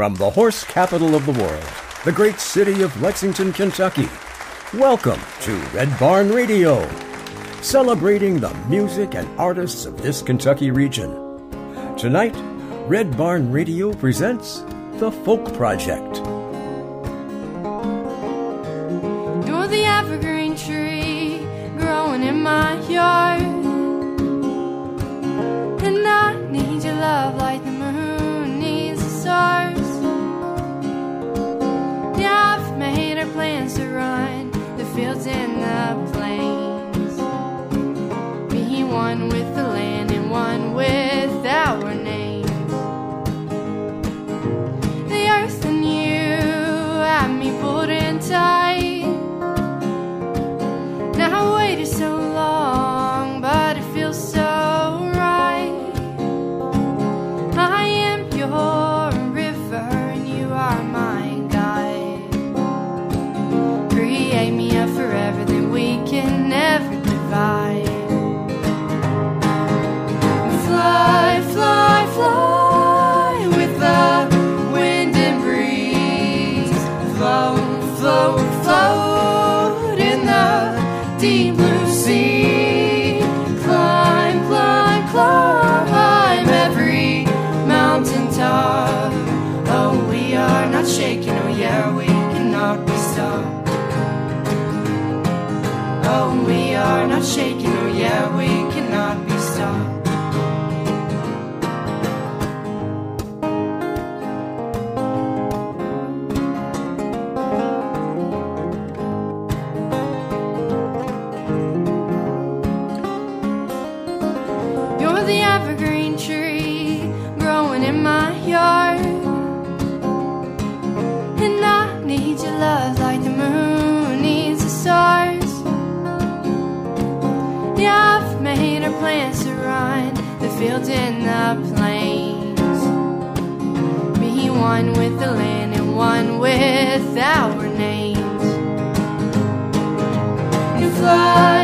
From the horse capital of the world, the great city of Lexington, Kentucky, welcome to Red Barn Radio, celebrating the music and artists of this Kentucky region. Tonight, Red Barn Radio presents The Folk Project. You're the evergreen tree growing in my yard. Pulled yeah, and the plains. Be one with the land and one with our names. Fly, fly,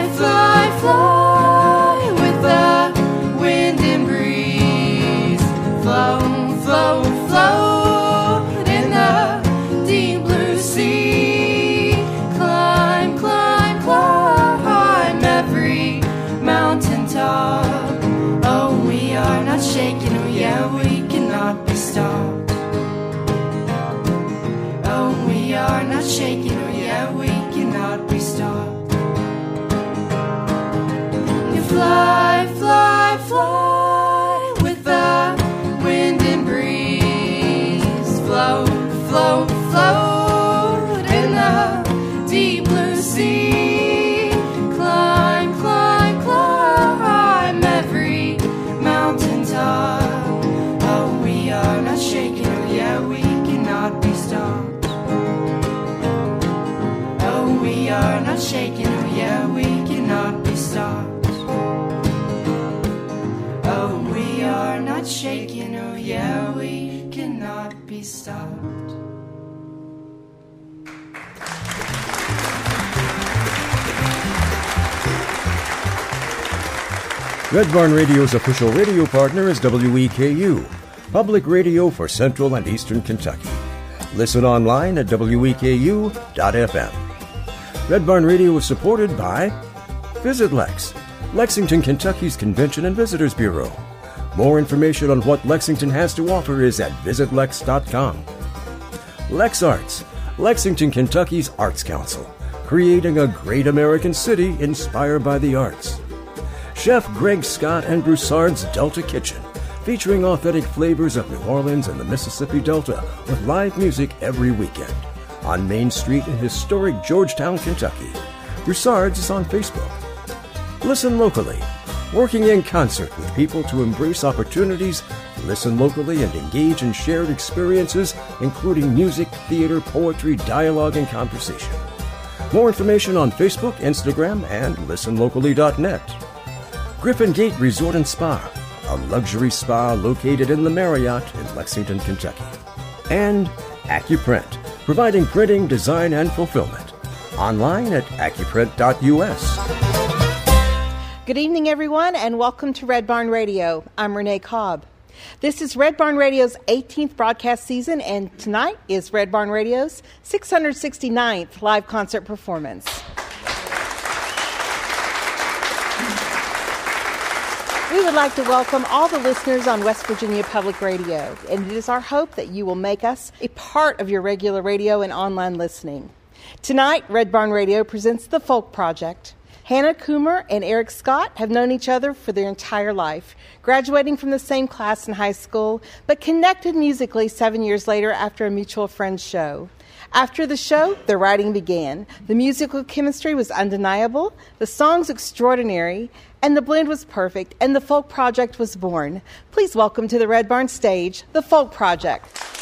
Red Barn Radio's official radio partner is WEKU, public radio for Central and Eastern Kentucky. Listen online at weku.fm. Red Barn Radio is supported by Visit Lex, Lexington, Kentucky's Convention and Visitors Bureau. More information on what Lexington has to offer is at visitlex.com. Lex Arts, Lexington, Kentucky's Arts Council, creating a great American city inspired by the arts. Chef Greg Scott and Broussard's Delta Kitchen, featuring authentic flavors of New Orleans and the Mississippi Delta with live music every weekend. On Main Street in historic Georgetown, Kentucky. Broussard's is on Facebook. Listen locally, working in concert with people to embrace opportunities, listen locally, and engage in shared experiences, including music, theater, poetry, dialogue, and conversation. More information on Facebook, Instagram, and listenlocally.net. Griffin Gate Resort and Spa, a luxury spa located in the Marriott in Lexington, Kentucky. And AccuPrint, providing printing, design, and fulfillment. Online at accuprint.us. Good evening, everyone, and welcome to Red Barn Radio. I'm Renee Cobb. This is Red Barn Radio's 18th broadcast season, and tonight is Red Barn Radio's 669th live concert performance. We would like to welcome all the listeners on West Virginia Public Radio, and it is our hope that you will make us a part of your regular radio and online listening. Tonight, Red Barn Radio presents The Folk Project. Hannah Coomer and Eric Scott have known each other for their entire life, graduating from the same class in high school, but connected musically seven years later after a mutual friend's show. After the show, the writing began. The musical chemistry was undeniable, the songs extraordinary, and the blend was perfect, and the Folk Project was born. Please welcome to the Red Barn stage the Folk Project.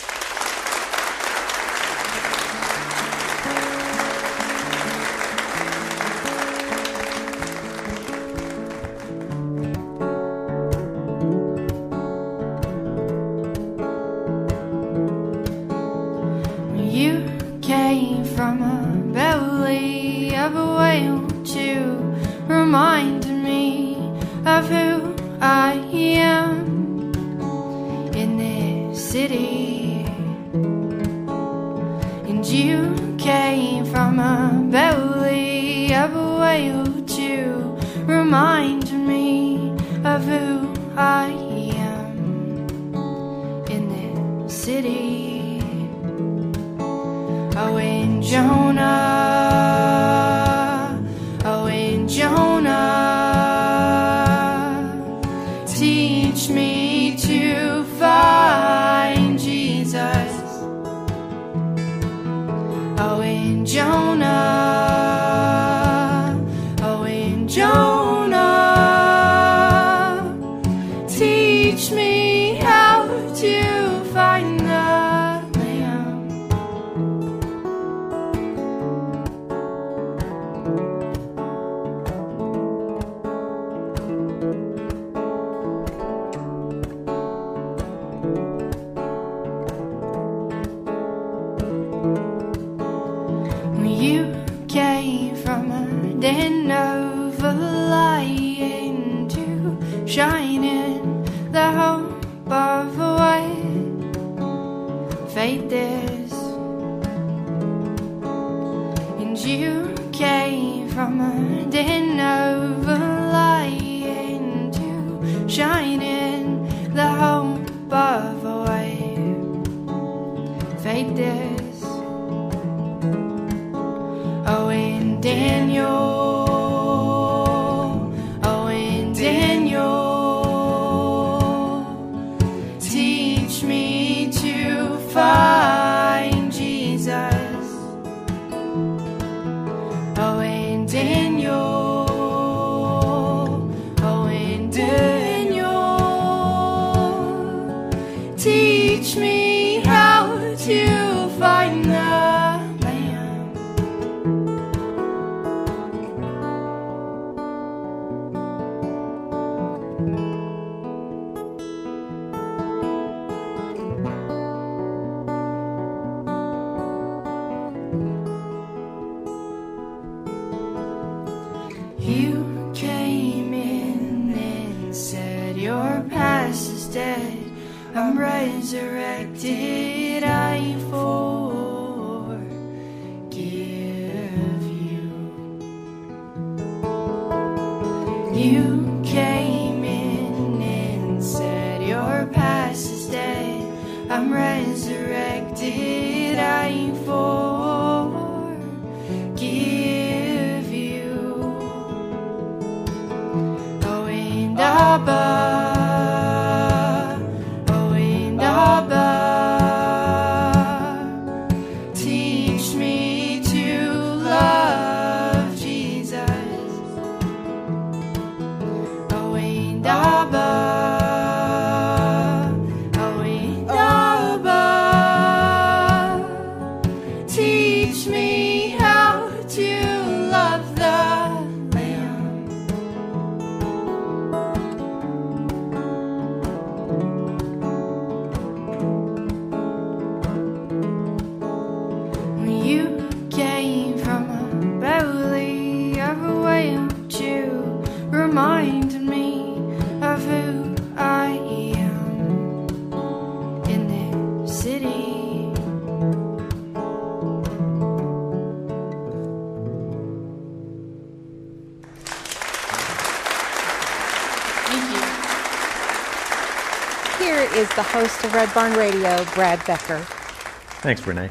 Lion to shine in the hope of what faith is. Host of Red Barn Radio, Brad Becker. Thanks, Renee.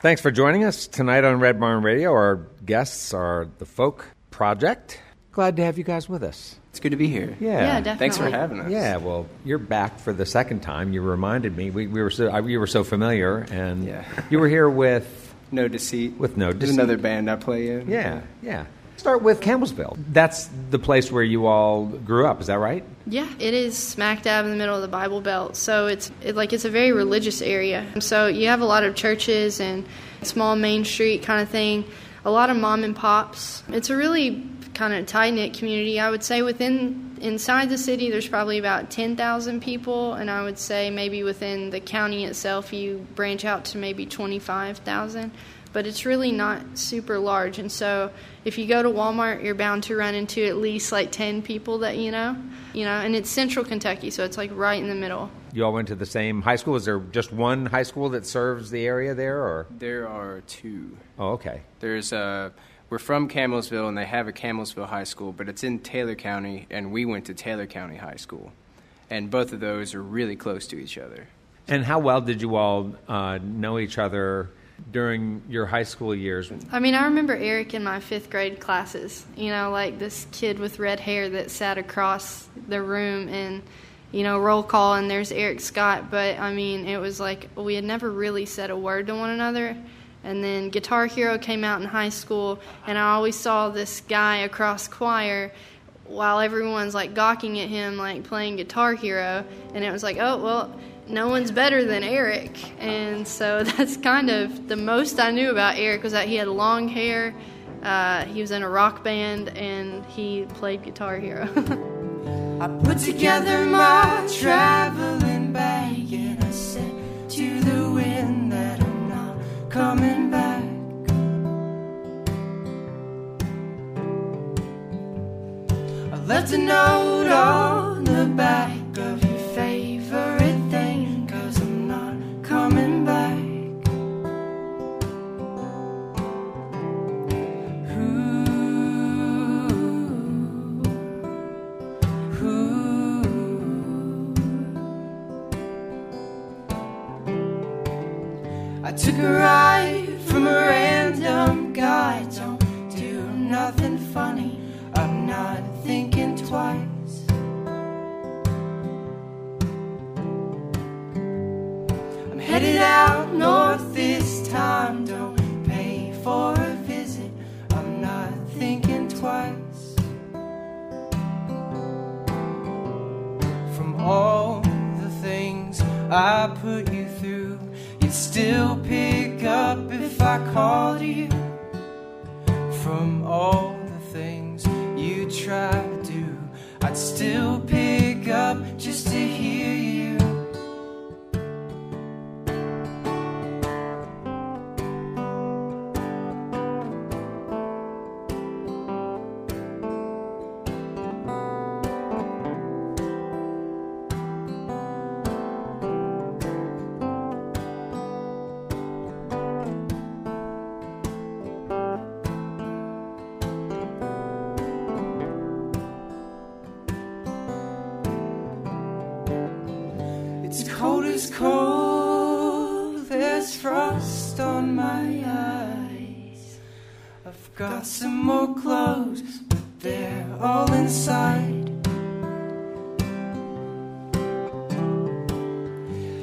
Thanks for joining us tonight on Red Barn Radio. Our guests are the Folk Project. Glad to have you guys with us. It's good to be here. Yeah, Yeah, definitely. Thanks for having us. Yeah, well, you're back for the second time. You reminded me. We, we were so I, you were so familiar, and Yeah. you were here with No Deceit. With No There's Deceit. another band I play in. yeah, yeah. Start with Campbellsville. That's the place where you all grew up. Is that right? Yeah, it is smack dab in the middle of the Bible Belt. So it's it, like it's a very religious area. So you have a lot of churches and small main street kind of thing. A lot of mom and pops. It's a really kind of tight knit community. I would say within inside the city, there's probably about ten thousand people, and I would say maybe within the county itself, you branch out to maybe twenty five thousand. But it's really not super large, and so if you go to Walmart, you're bound to run into at least like ten people that you know, you know. And it's Central Kentucky, so it's like right in the middle. You all went to the same high school. Is there just one high school that serves the area there, or? There are two. Oh, okay. There's uh we're from Campbellsville and they have a Campbellsville High School, but it's in Taylor County and we went to Taylor County High School. And both of those are really close to each other. And how well did you all uh, know each other during your high school years? I mean, I remember Eric in my fifth grade classes. You know, like this kid with red hair that sat across the room and, you know, roll call and there's Eric Scott. But I mean, it was like we had never really said a word to one another. And then Guitar Hero came out in high school, and I always saw this guy across choir while everyone's like gawking at him, like playing Guitar Hero. And it was like, oh, well, no one's better than Eric. And so that's kind of the most I knew about Eric was that he had long hair, uh, he was in a rock band, and he played Guitar Hero. I put together my traveling bag and I said to the wind that I'm not coming back. I left a note on the back of your took a ride from a random guy. Don't do nothing funny. I'm not thinking twice. I'm headed out north this time. Don't up if I called you. From all the things you try to do, I'd still Some more clothes, but they're all inside.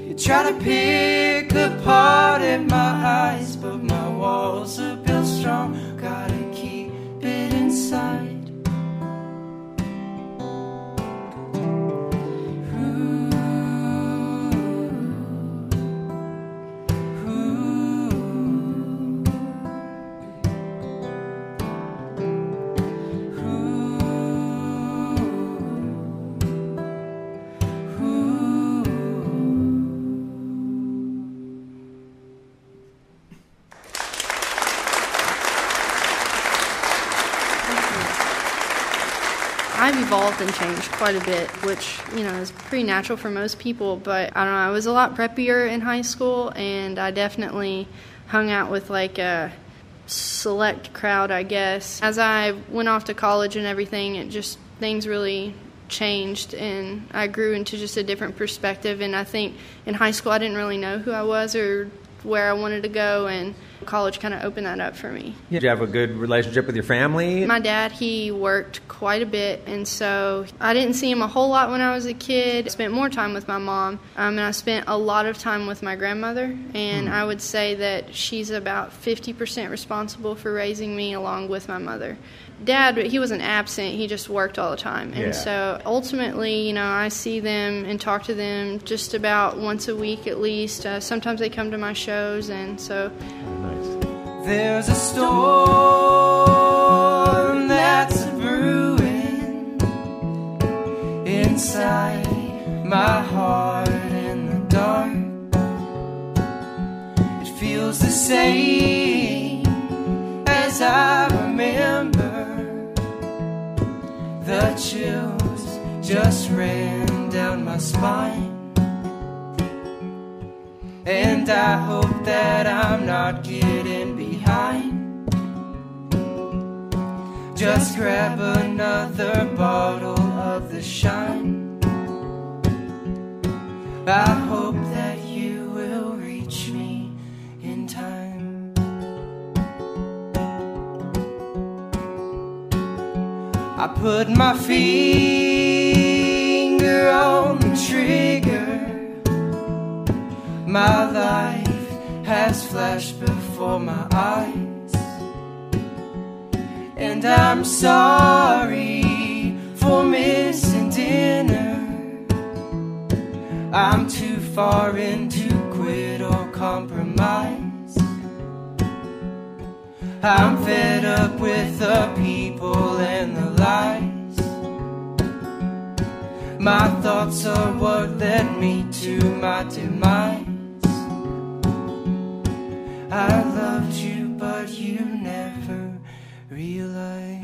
You try to pick apart at my eyes, I've evolved and changed quite a bit, which you know is pretty natural for most people. But I don't know, I was a lot preppier in high school, and I definitely hung out with like a select crowd, I guess. As I went off to college and everything, it just things really changed and I grew into just a different perspective. And I think in high school I didn't really know who I was or where I wanted to go, and college kind of opened that up for me. Did you have a good relationship with your family? My dad, he worked quite a bit, and so I didn't see him a whole lot when I was a kid. I spent more time with my mom, um, and I spent a lot of time with my grandmother, and I would say that she's about 50% responsible for raising me along with my mother. Dad, he wasn't absent, he just worked all the time. And Yeah. so ultimately, you know, I see them and talk to them just about once a week at least. Uh, sometimes they come to my shows, and so Nice. There's a storm that's brewing inside my heart in the dark. It feels the same as I remember. The chills just ran down my spine. And I hope that I'm not getting behind. Just grab another bottle of the shine. I hope that you will reach me in time. I put my finger on the trigger. My life has flashed before my eyes. And I'm sorry for missing dinner. I'm too far in to quit or compromise. I'm fed up with the people and the lies. My thoughts are what led me to my demise. I loved you, but you never realized.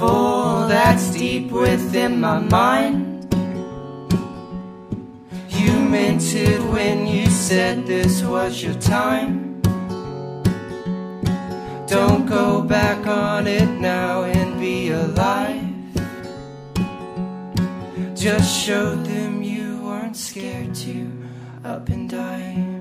Devil that's deep within my mind. You meant it when you said this was your time. Don't go back on it now and be alive. Just show them you weren't scared to up and die.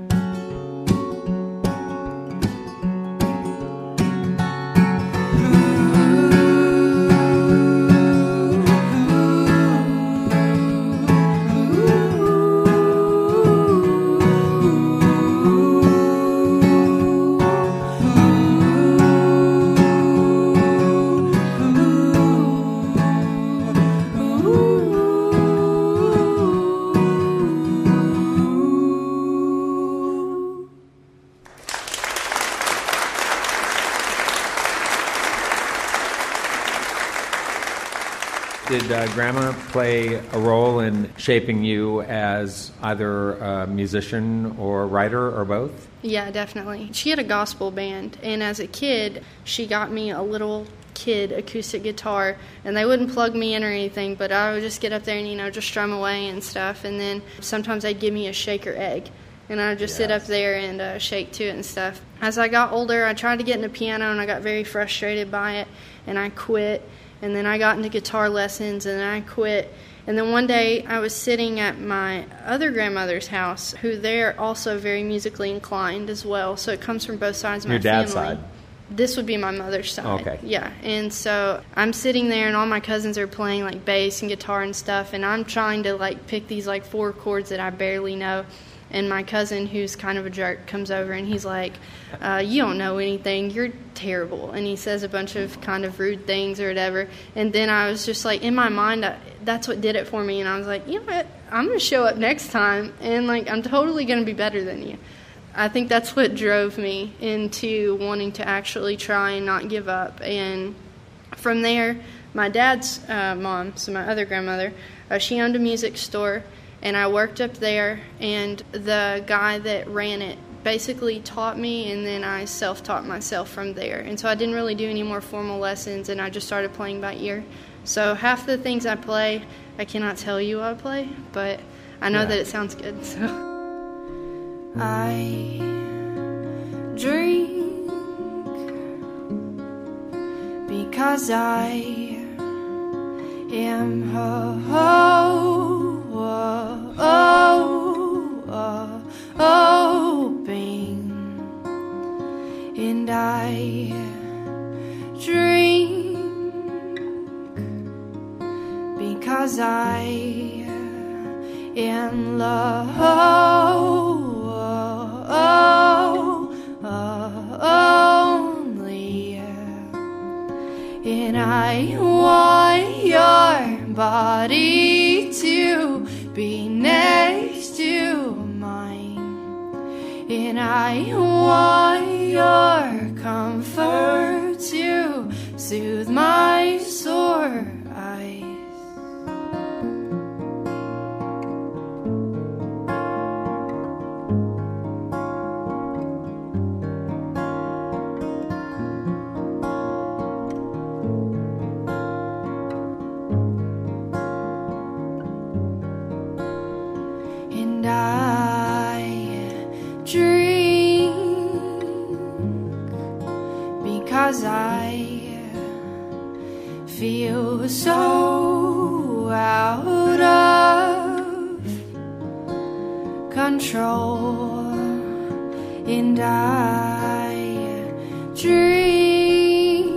Did uh, Grandma play a role in shaping you as either a musician or writer or both? Yeah, definitely. She had a gospel band, and as a kid, she got me a little kid acoustic guitar, and they wouldn't plug me in or anything, but I would just get up there and, you know, just strum away and stuff, and then sometimes they'd give me a shaker egg. And I would just sit up there and uh, shake to it and stuff. As I got older, I tried to get into piano and I got very frustrated by it, and I quit. And then I got into guitar lessons and I quit. And then one day I was sitting at my other grandmother's house, who they're also very musically inclined as well. So it comes from both sides of Your my dad's family. side? This would be my mother's side. Okay. Yeah. And so I'm sitting there and all my cousins are playing like bass and guitar and stuff and I'm trying to like pick these like four chords that I barely know. And my cousin, who's kind of a jerk, comes over and he's like, uh, You don't know anything. You're terrible. And he says a bunch of kind of rude things or whatever. And then I was just like, in my mind, I, that's what did it for me. And I was like, You know what? I'm going to show up next time. And like, I'm totally going to be better than you. I think that's what drove me into wanting to actually try and not give up. And from there, my dad's uh, mom, so my other grandmother, uh, she owned a music store, and I worked up there. And the guy that ran it basically taught me, and then I self taught myself from there. And so I didn't really do any more formal lessons, and I just started playing by ear. So half the things I play, I cannot tell you I play, but I know Yeah. that it sounds good. So. I drink because I am ho- ho- Oh, ho- hoping, and I drink because I am lonely, oh, oh, and I want your body to be next to mine, and I want your comfort to soothe my sore because I feel so out of control, and I drink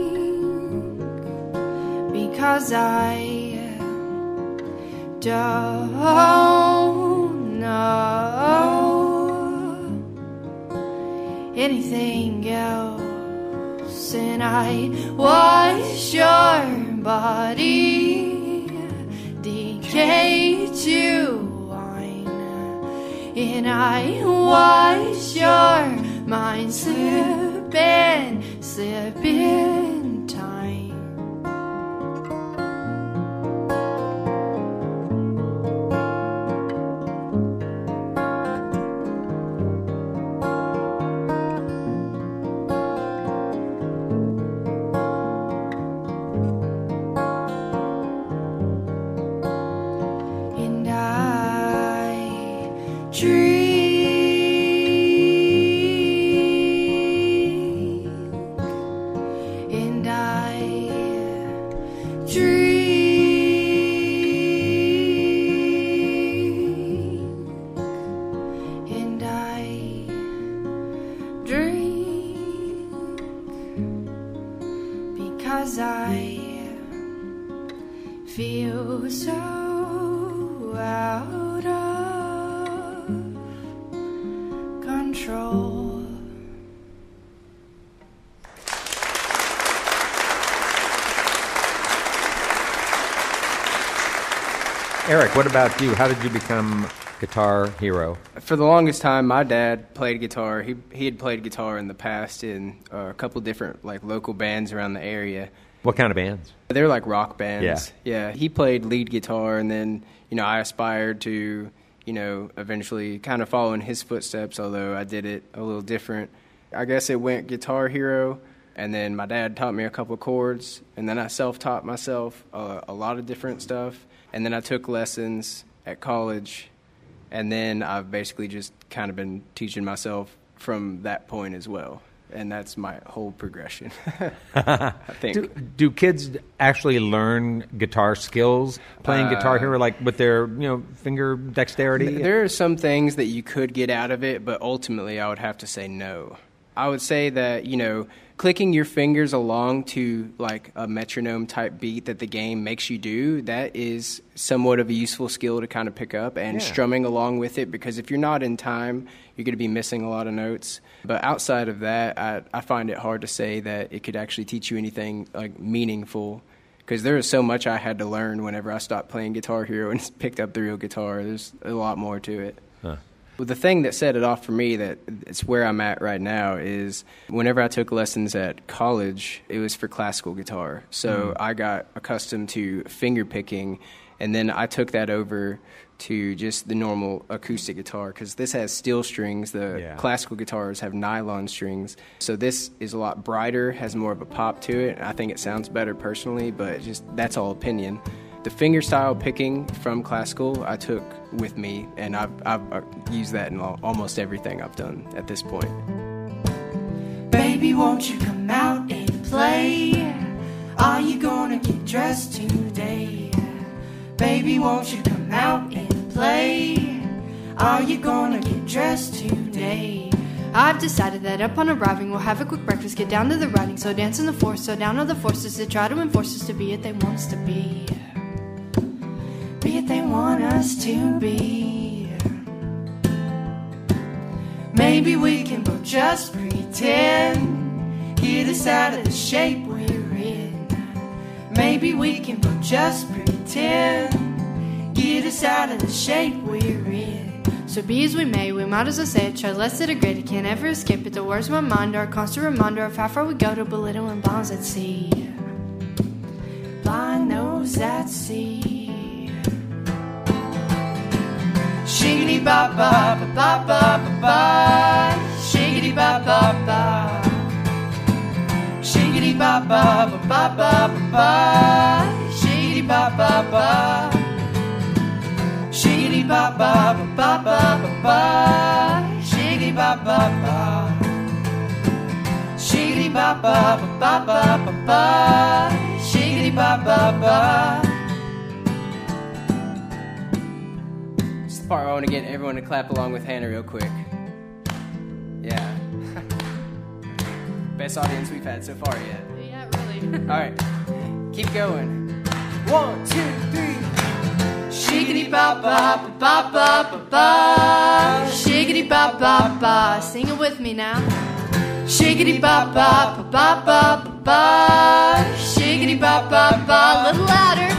because I don't know anything else, and I watch your body. Decay to wine, and I watch your mind. Slip and slip in Eric, what about you? How did you become guitar hero? For the longest time, my dad played guitar. He he had played guitar in the past in uh, a couple different like local bands around the area. What kind of bands? They're like rock bands. Yeah. Yeah. He played lead guitar, and then you know I aspired to you know eventually kind of follow in his footsteps. Although I did it a little different. I guess it went Guitar Hero, and then my dad taught me a couple of chords, and then I self-taught myself a, a lot of different stuff, and then I took lessons at college, and then I've basically just kind of been teaching myself from that point as well. And that's my whole progression. I think. Do, do kids actually learn guitar skills playing Guitar Hero, uh, like with their you know finger dexterity? There are some things that you could get out of it, but ultimately I would have to say no. I would say that, you know, clicking your fingers along to like a metronome type beat that the game makes you do, that is somewhat of a useful skill to kind of pick up and Yeah. strumming along with it because if you're not in time, you're going to be missing a lot of notes. But outside of that, I, I find it hard to say that it could actually teach you anything like meaningful because there is so much I had to learn whenever I stopped playing Guitar Hero and picked up the real guitar. There's a lot more to it. Well, the thing that set it off for me that it's where I'm at right now is whenever I took lessons at college, it was for classical guitar. So hmm. I got accustomed to finger picking, and then I took that over to just the normal acoustic guitar because this has steel strings. The Yeah. classical guitars have nylon strings. So this is a lot brighter, has more of a pop to it. I think it sounds better personally, but just that's all opinion. The finger style picking from classical, I took with me, and I've, I've uh, used that in almost everything I've done at this point. Baby, won't you come out and play? Are you gonna get dressed today? Baby, won't you come out and play? Are you gonna get dressed today? I've decided that upon arriving, we'll have a quick breakfast, get down to the writing, so dance in the force, so down to the forces to try to enforce us to be what they want us to be. They want us to be. Maybe we can both just pretend. Get us out of the shape we're in. Maybe we can both just pretend. Get us out of the shape we're in. So be as we may, we might as well say it, try less to degrade it, can't ever escape it. The words my mind are a constant reminder of how far we go to belittling bombs at sea. blind nose at sea. Shiggity ba ba ba ba ba ba. Shiggity ba ba ba. Shiggity ba ba ba ba ba ba. Shiggity ba ba ba. Shiggity ba ba ba ba ba ba. Shiggity ba ba ba. Shiggity ba ba ba ba ba ba. Shiggity ba ba ba. Part I want to get everyone to clap along with Hannah real quick. Yeah. Best audience we've had so far yet. Yeah, really. All right, keep going. One, two, three. Shiggity ba ba ba ba ba ba. Shiggity ba ba ba. Sing it with me now. Shiggity ba ba ba ba ba ba. Shiggity ba ba ba. A little louder.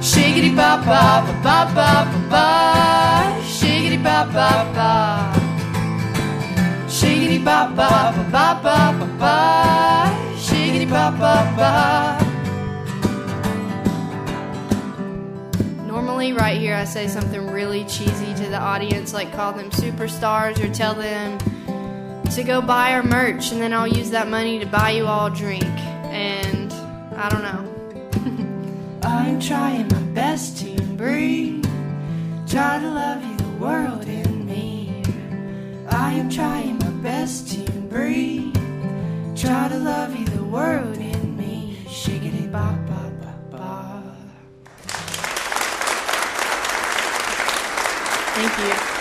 Shiggity ba ba ba ba ba. Ba ba ba. Shiggity ba ba ba ba ba ba ba. Shiggity ba ba ba. Normally, right here, I say something really cheesy to the audience, like call them superstars or tell them to go buy our merch, and then I'll use that money to buy you all a drink. And I don't know. I'm trying my best to breathe. Try to love you, world in me. I am trying my best to breathe. Try to love you, the world in me. Shiggity ba ba ba ba. Thank you.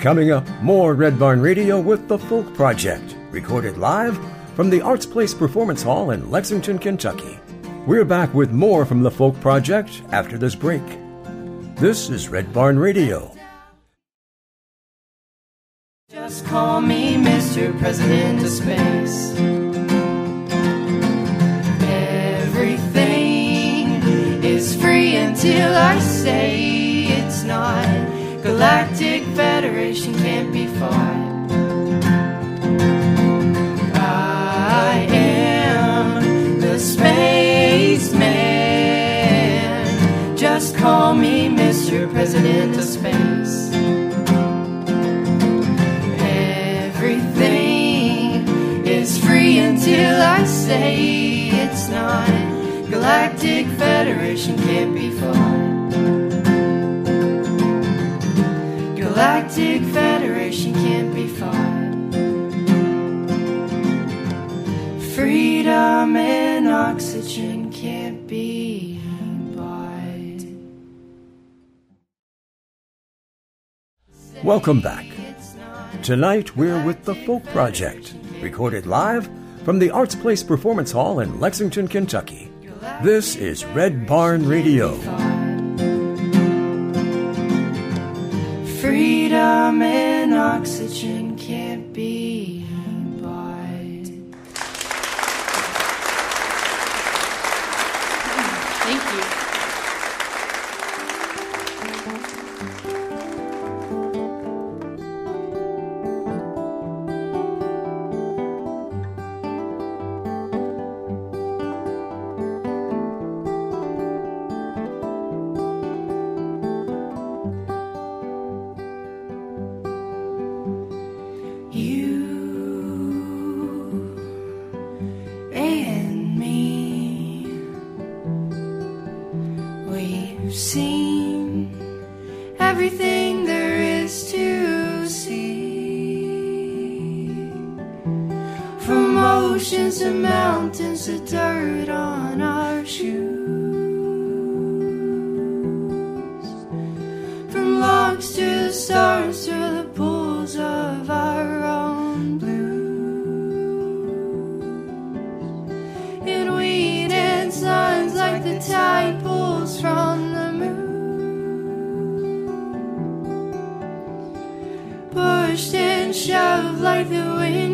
Coming up, more Red Barn Radio with the Folk Project, recorded live from the Arts Place Performance Hall in Lexington, Kentucky. We're back with more from the Folk Project after this break. This is Red Barn Radio. Just call me Mr. President of Space. Everything is free until I say it's not. Galactic Federation can't be fought. I am the spaceman. Just call me Mr. President of Space. Everything is free until I say it's not. Galactic Federation can't be fought. Galactic Federation can't be fought. Freedom and oxygen can't be. Welcome back. Tonight we're with The Folk Project, recorded live from the Arts Place Performance Hall in Lexington, Kentucky. This is Red Barn Radio. I'm in oxygen. like the wind.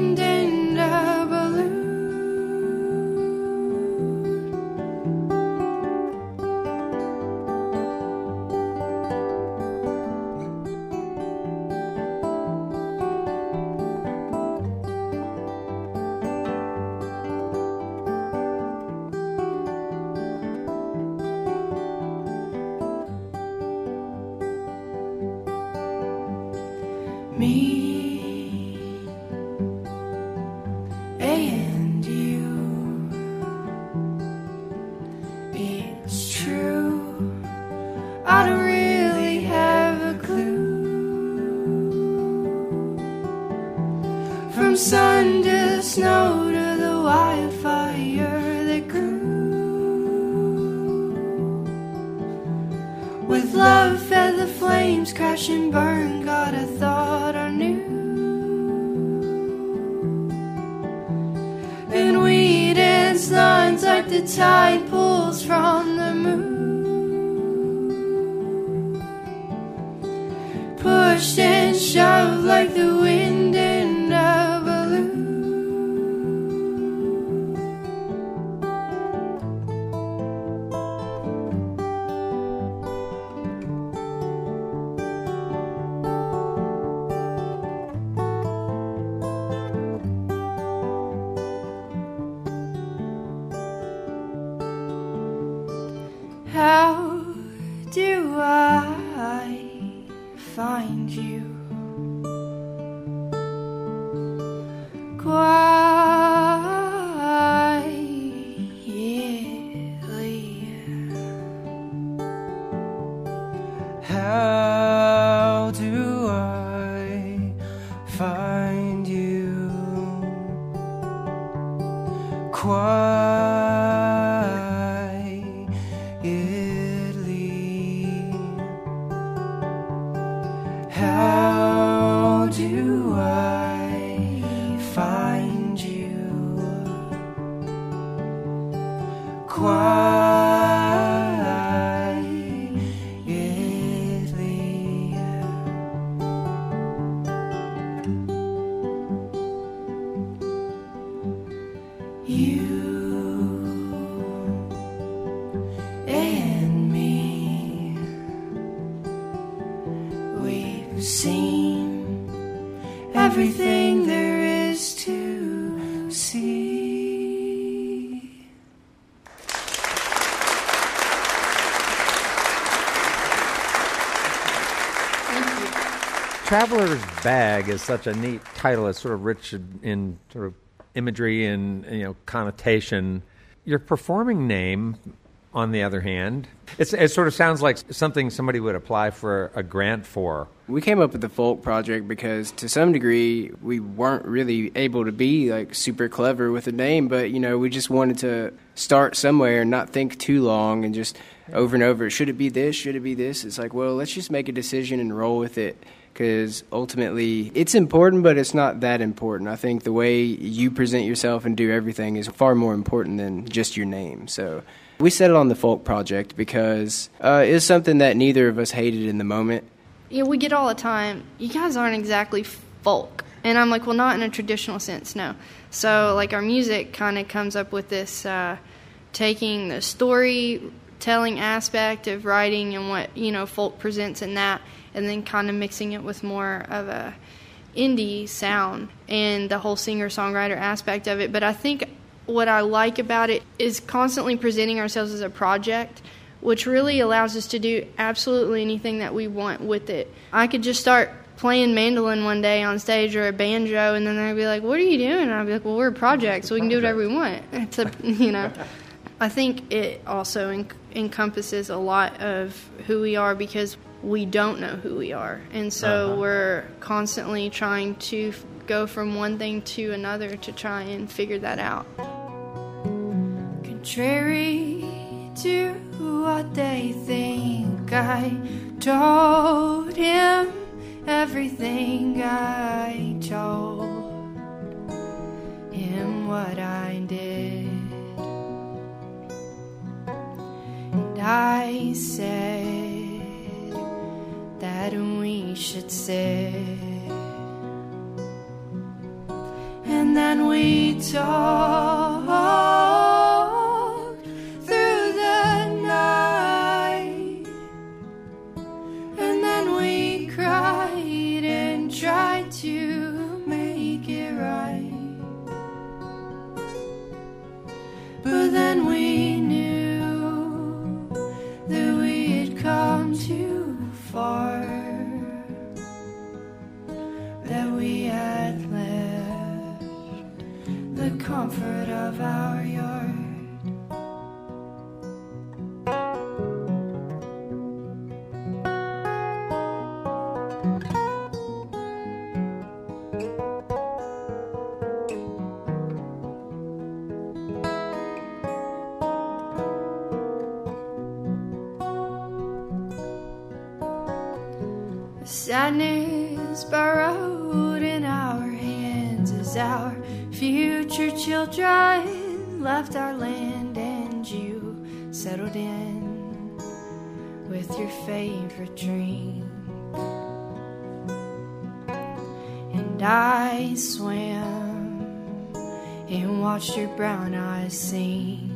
find you. Traveler's Bag is such a neat title. It's sort of rich in sort of imagery and you know connotation. Your performing name, on the other hand, it sort of sounds like something somebody would apply for a grant for. We came up with the folk project because, to some degree, we weren't really able to be like super clever with a name, but you know, we just wanted to start somewhere and not think too long and just over and over. Should it be this? Should it be this? It's like, well, let's just make a decision and roll with it because ultimately it's important, but it's not that important. I think the way you present yourself and do everything is far more important than just your name. So we settled on the folk project because uh, it's something that neither of us hated in the moment. Yeah, we get all the time. You guys aren't exactly folk. And I'm like, well, not in a traditional sense, no. So, like, our music kind of comes up with this uh, taking the storytelling aspect of writing and what, you know, folk presents in that, and then kind of mixing it with more of a indie sound and the whole singer songwriter aspect of it. But I think what I like about it is constantly presenting ourselves as a project which really allows us to do absolutely anything that we want with it. I could just start playing mandolin one day on stage or a banjo, and then they'd be like, "What are you doing?" And I'd be like, "Well, we're a project, so we can do whatever we want." It's a, you know. I think it also en- encompasses a lot of who we are because we don't know who we are, and so Uh-huh. we're constantly trying to f- go from one thing to another to try and figure that out. Contrary to what they think, I told him everything I told him what I did. And I said that we should say. And then we talked through the night. And then we cried and tried to make it right. But then we favorite drink. And I swam and watched your brown eyes sink.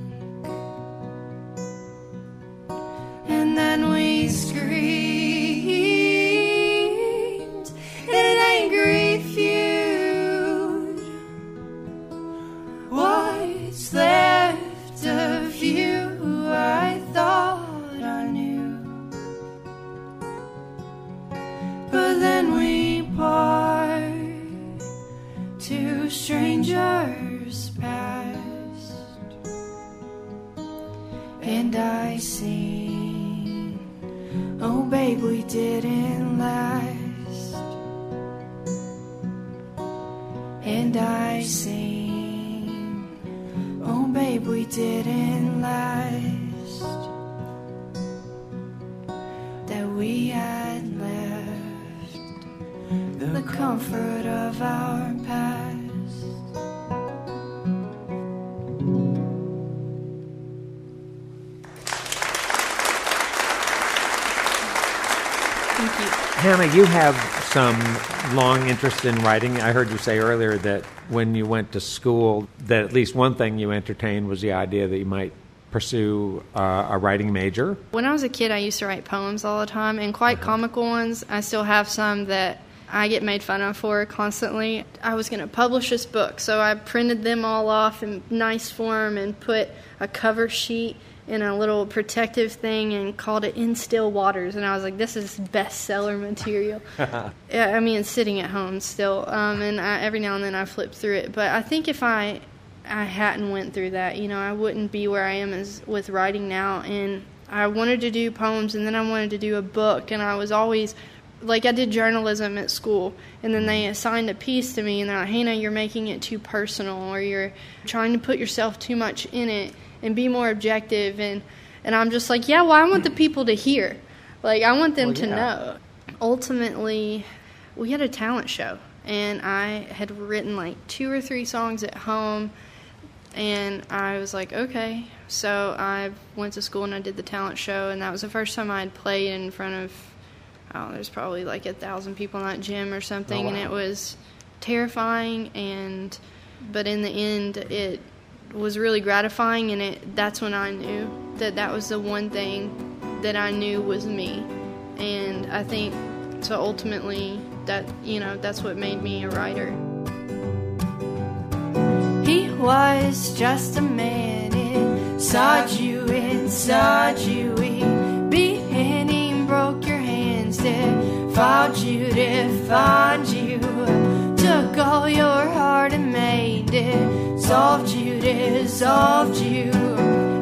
The comfort of our past. Thank you. Hannah, you have some long interest in writing. I heard you say earlier that when you went to school, that at least one thing you entertained was the idea that you might pursue uh, a writing major. When I was a kid, I used to write poems all the time, and quite comical ones. I still have some that I get made fun of for constantly. I was going to publish this book, so I printed them all off in nice form and put a cover sheet in a little protective thing and called it In Still Waters. And I was like, this is bestseller material. yeah, I mean, sitting at home still, um, and I, every now and then I flip through it. But I think if I I hadn't went through that. You know, I wouldn't be where I am as with writing now. And I wanted to do poems, and then I wanted to do a book, and I was always like I did journalism at school, and then they assigned a piece to me, and they're like, Hannah, you're making it too personal, or you're trying to put yourself too much in it, and be more objective." And and I'm just like, "Yeah, well, I want the people to hear, like I want them Well, to yeah. know." Ultimately, we had a talent show, and I had written like two or three songs at home, and I was like, "Okay." So I went to school and I did the talent show, and that was the first time I had played in front of oh, there's probably like a thousand people in that gym or something, Oh, and it was terrifying. And but in the end, it was really gratifying, and it that's when I knew that that was the one thing that I knew was me, and I think so. Ultimately, that you know that's what made me a writer. He was just a man inside you, inside you. To find you, to find you. Took all your heart and made it, solved you, dissolved you.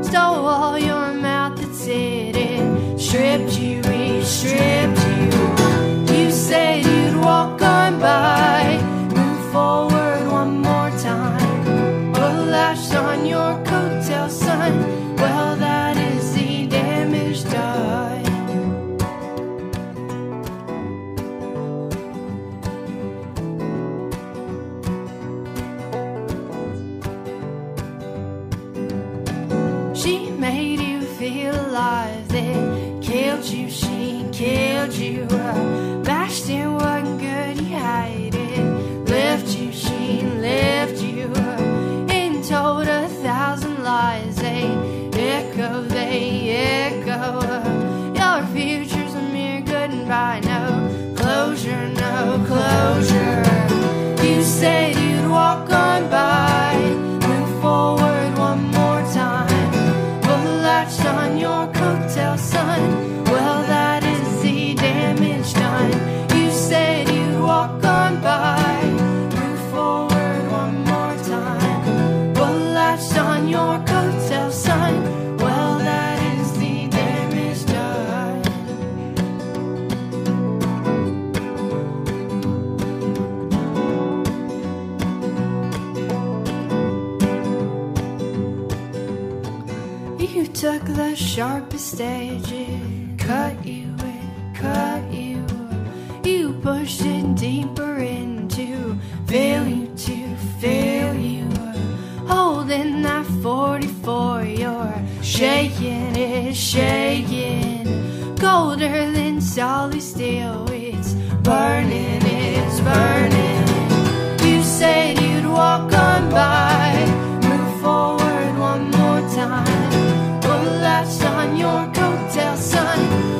Stole all your mouth that said it, stripped you, he stripped you. Bashed in one good, he hide it. Left you, she left you. And told a thousand lies. They echo, they echo. Your future's a mere goodbye. No closure, no closure. You said you'd walk on by. The sharpest edges, cut you and cut you. You pushed it deeper into failure to failure. Holding that 44, you're shaking it, shaking. Colder than solid steel, it's burning, it's burning. You said you'd walk on by, Latched on your coattail, son.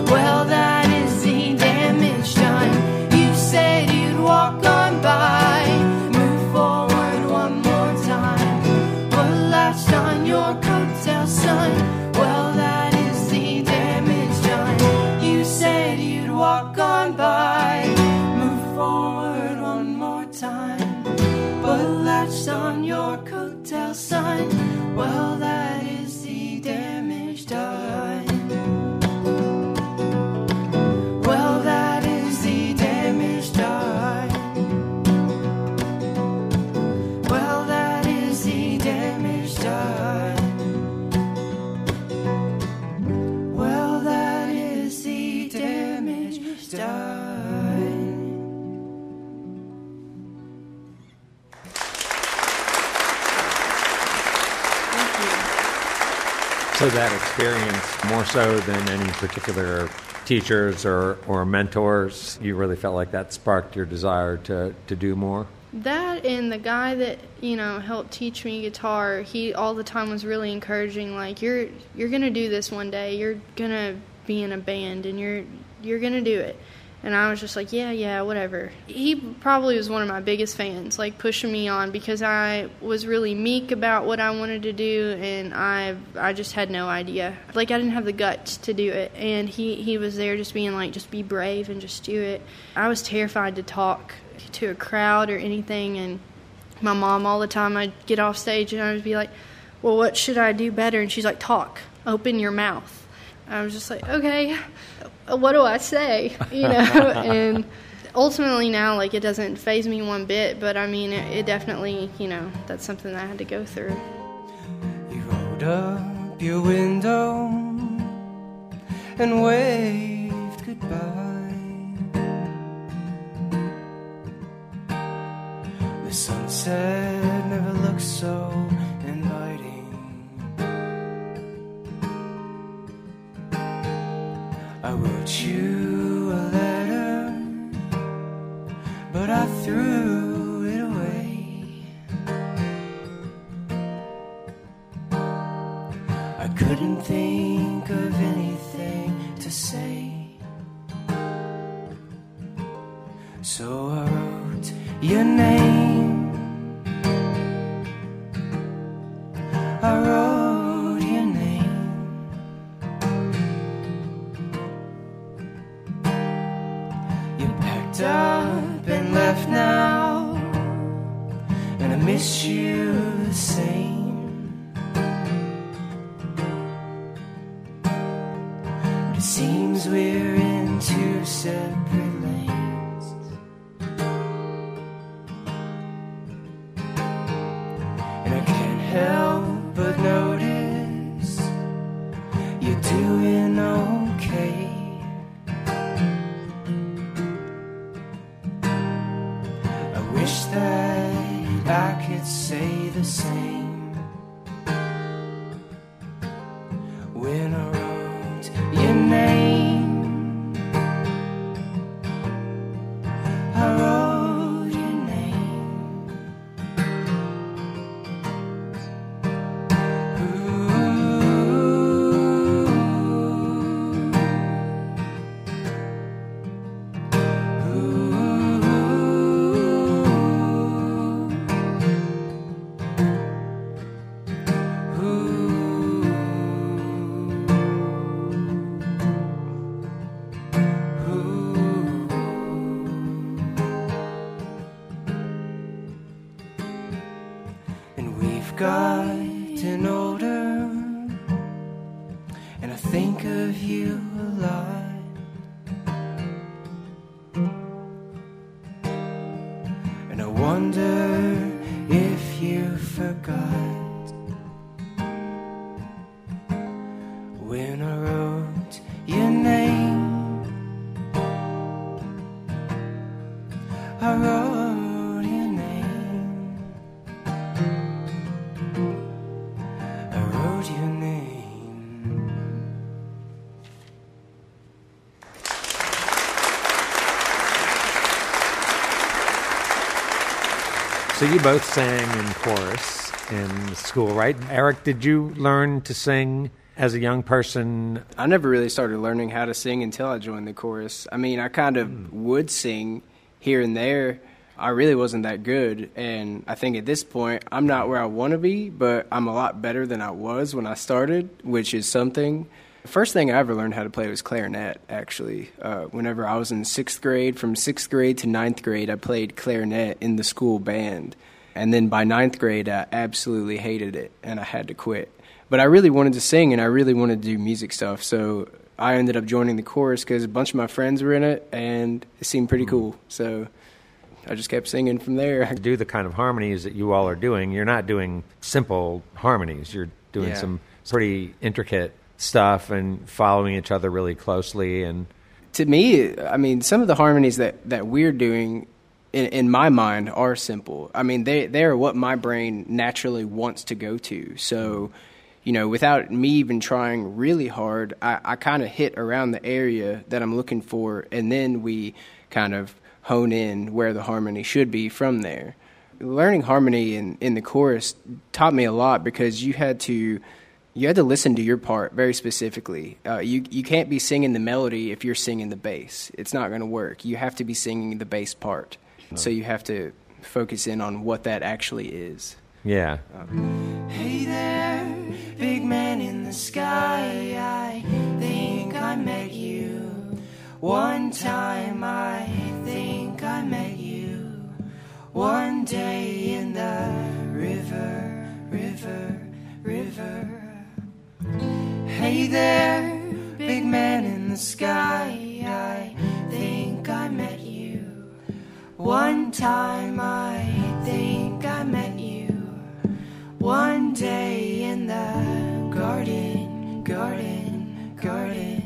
That experience, more so than any particular teachers or, or mentors, you really felt like that sparked your desire to, to do more? That and the guy that you know helped teach me guitar, he all the time was really encouraging. Like you're you're gonna do this one day. You're gonna be in a band, and you're you're gonna do it. And I was just like, yeah, yeah, whatever. He probably was one of my biggest fans, like pushing me on because I was really meek about what I wanted to do, and I I just had no idea. Like I didn't have the guts to do it, and he he was there just being like, just be brave and just do it. I was terrified to talk to a crowd or anything, and my mom all the time. I'd get off stage and I would be like, Well, what should I do better? And she's like, Talk, open your mouth. I was just like, Okay, what do I say? You know, and ultimately now, like, it doesn't faze me one bit, but I mean, it, it definitely, you know, that's something that I had to go through. You rolled up your window and waved goodbye. The sunset never looks so I wrote you a letter, but I threw it away. I couldn't think of anything to say. So I same. So you both sang in chorus in school, right? Eric, did you learn to sing as a young person? I never really started learning how to sing until I joined the chorus. I mean, I kind of hmm. would sing here and there. I really wasn't that good, and I think at this point, I'm not where I want to be, but I'm a lot better than I was when I started, which is something. First thing I ever learned how to play was clarinet, actually. Uh, whenever I was in sixth grade, from sixth grade to ninth grade, I played clarinet in the school band. And then by ninth grade, I absolutely hated it, and I had to quit. But I really wanted to sing, and I really wanted to do music stuff, so I ended up joining the chorus because a bunch of my friends were in it, and it seemed pretty cool. So I just kept singing from there. To do the kind of harmonies that you all are doing. You're not doing simple harmonies. You're doing Yeah. some pretty intricate stuff and following each other really closely. And to me, I mean, some of the harmonies that, that we're doing in, in my mind are simple. I mean, they, they are what my brain naturally wants to go to. So, you know, without me even trying really hard, I, I kind of hit around the area that I'm looking for, and then we kind of hone in where the harmony should be from there. Learning harmony in, in the chorus taught me a lot because you had to you had to listen to your part very specifically. Uh, you you can't be singing the melody if you're singing the bass. It's not going to work. You have to be singing the bass part. So you have to focus in on what that actually is. Yeah. Um, hey there, big man in the sky. I think I met you one time. I think I met you one day in the river, river, river there, big man in the sky. I think I met you. One time I think I met you. One day in the garden, garden, garden.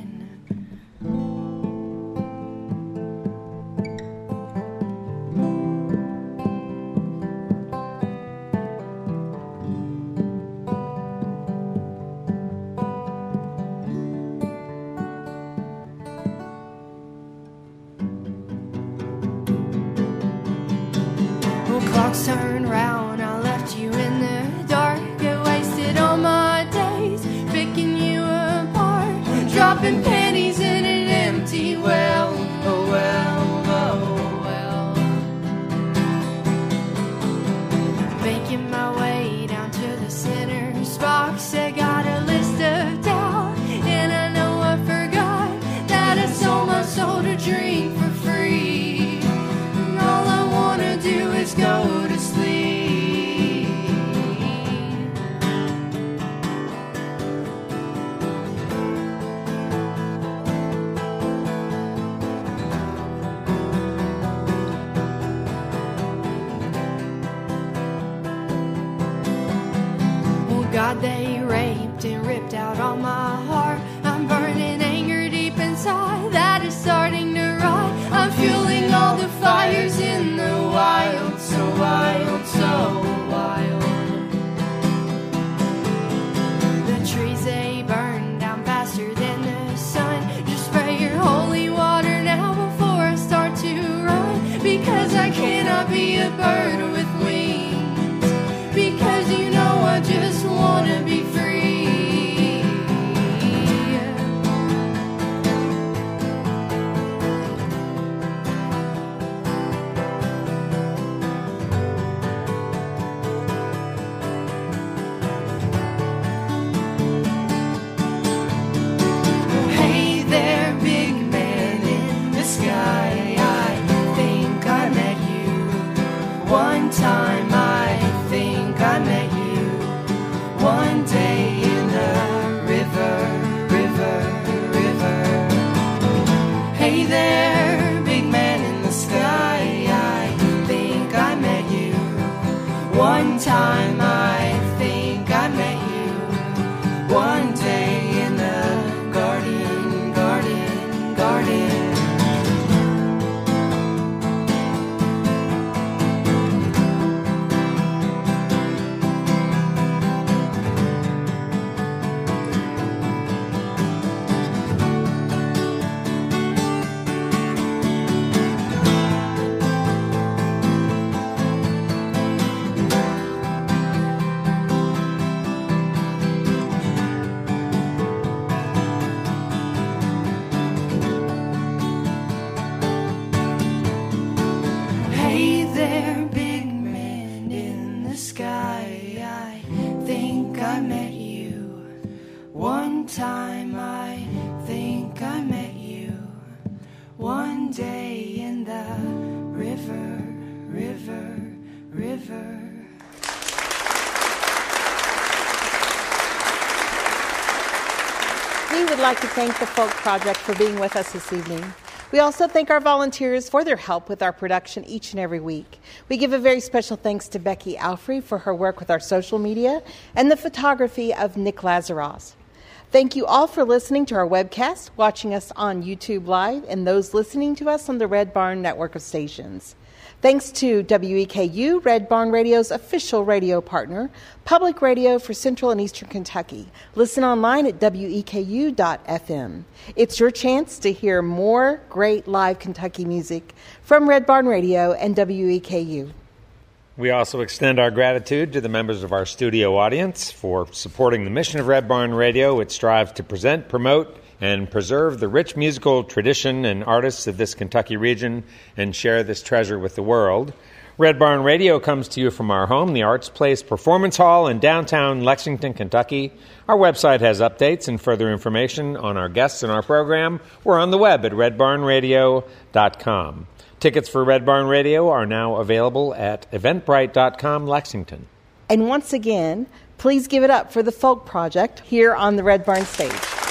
Like to thank the Folk Project for being with us this evening. We also thank our volunteers for their help with our production each and every week. We give a very special thanks to Becky Alfrey for her work with our social media and the photography of Nick Lazaros. Thank you all for listening to our webcast, watching us on YouTube Live, and those listening to us on the Red Barn network of stations. Thanks to WEKU, Red Barn Radio's official radio partner, public radio for Central and Eastern Kentucky. Listen online at weku.fm. It's your chance to hear more great live Kentucky music from Red Barn Radio and WEKU. We also extend our gratitude to the members of our studio audience for supporting the mission of Red Barn Radio, which strives to present, promote, and preserve the rich musical tradition and artists of this Kentucky region and share this treasure with the world. Red Barn Radio comes to you from our home, the Arts Place Performance Hall in downtown Lexington, Kentucky. Our website has updates and further information on our guests and our program. We're on the web at redbarnradio.com. Tickets for Red Barn Radio are now available at eventbrite.com Lexington. And once again, please give it up for the Folk Project here on the Red Barn stage.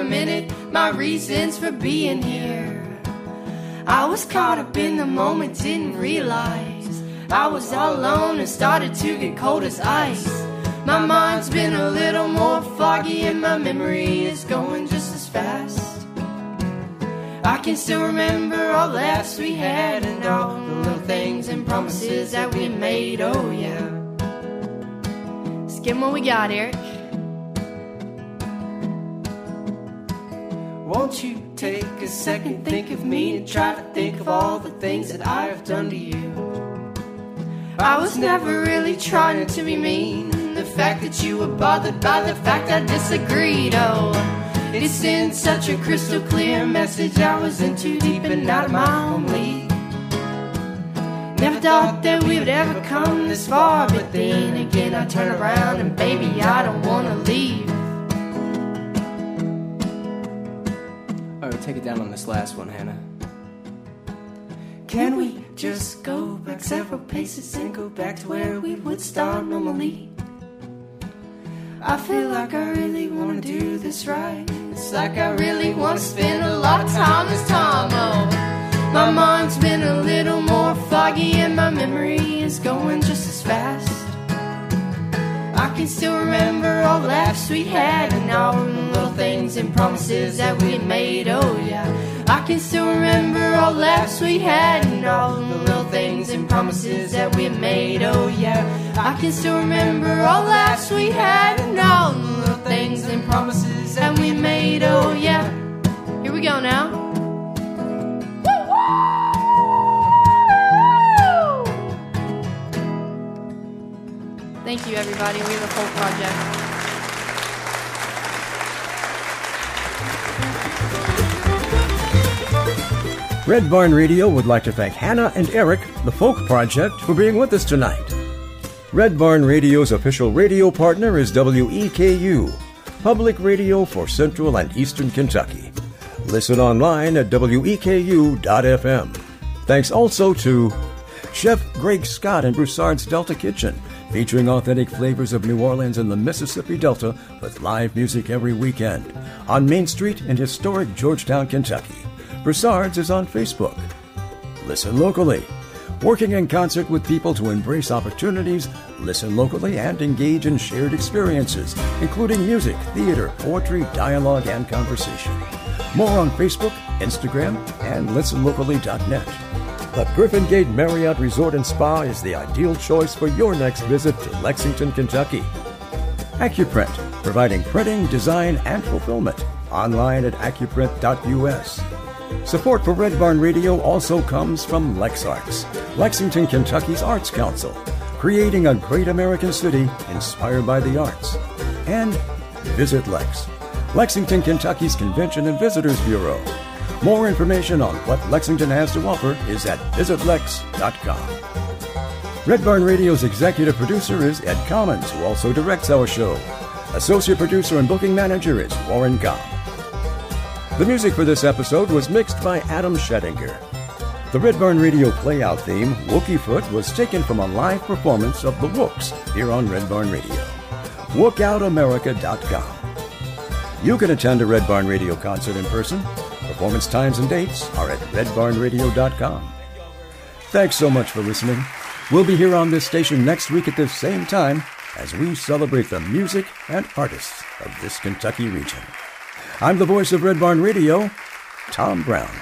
A minute my reasons for being here. I was caught up in the moment, didn't realize I was all alone and started to get cold as ice. My mind's been a little more foggy and my memory is going just as fast. I can still remember all the laughs we had and all the little things and promises that we made. Oh, yeah. Skim what we got, Eric. Won't you take a second, think of me, and try to think of all the things that I have done to you? I was never really trying to be mean. The fact that you were bothered by the fact I disagreed, oh, it sent such a crystal clear message. I was in too deep and out of my own league. Never thought that we would ever come this far, but then again I turn around and baby, I don't wanna leave. Take it down on this last one, Hannah. Can we just go back several paces and go back to where we would start normally? I feel like I really wanna do this right. It's like I really wanna spend a lot of time this time. Oh, my mind's been a little more foggy and my memory is going just as fast. I can still remember all the laughs we had and all the little things and promises that we made. Oh yeah, I can still remember all the laughs we had and all the little things and promises that we made. Oh yeah, I can still remember all the laughs we had and all the little things and promises that we made. Oh yeah, here we go now. Thank you, everybody. We're the Folk Project. Red Barn Radio would like to thank Hannah and Eric, the Folk Project, for being with us tonight. Red Barn Radio's official radio partner is WEKU, public radio for Central and Eastern Kentucky. Listen online at weku.fm. Thanks also to Chef Greg Scott and Broussard's Delta Kitchen, featuring authentic flavors of New Orleans and the Mississippi Delta with live music every weekend on Main Street in historic Georgetown, Kentucky. Broussard's is on Facebook. Listen locally. Working in concert with people to embrace opportunities, listen locally, and engage in shared experiences, including music, theater, poetry, dialogue, and conversation. More on Facebook, Instagram, and listenlocally.net. The Griffin Gate Marriott Resort and Spa is the ideal choice for your next visit to Lexington, Kentucky. Acuprint, providing printing, design, and fulfillment. Online at acuprint.us. Support for Red Barn Radio also comes from LexArts, Lexington, Kentucky's Arts Council, creating a great American city inspired by the arts. And Visit Lex, Lexington, Kentucky's Convention and Visitors Bureau. More information on what Lexington has to offer is at visitlex.com. Red Barn Radio's executive producer is Ed Commons, who also directs our show. Associate producer and booking manager is Warren Gomm. The music for this episode was mixed by Adam Schettinger. The Red Barn Radio playout theme, Wookie Foot, was taken from a live performance of The Wooks here on Red Barn Radio. WookOutAmerica.com. You can attend a Red Barn Radio concert in person. Performance times and dates are at redbarnradio.com. Thanks so much for listening. We'll be here on this station next week at the same time as we celebrate the music and artists of this Kentucky region. I'm the voice of Red Barn Radio, Tom Brown.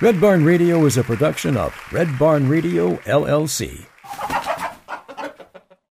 Red Barn Radio is a production of Red Barn Radio, LLC.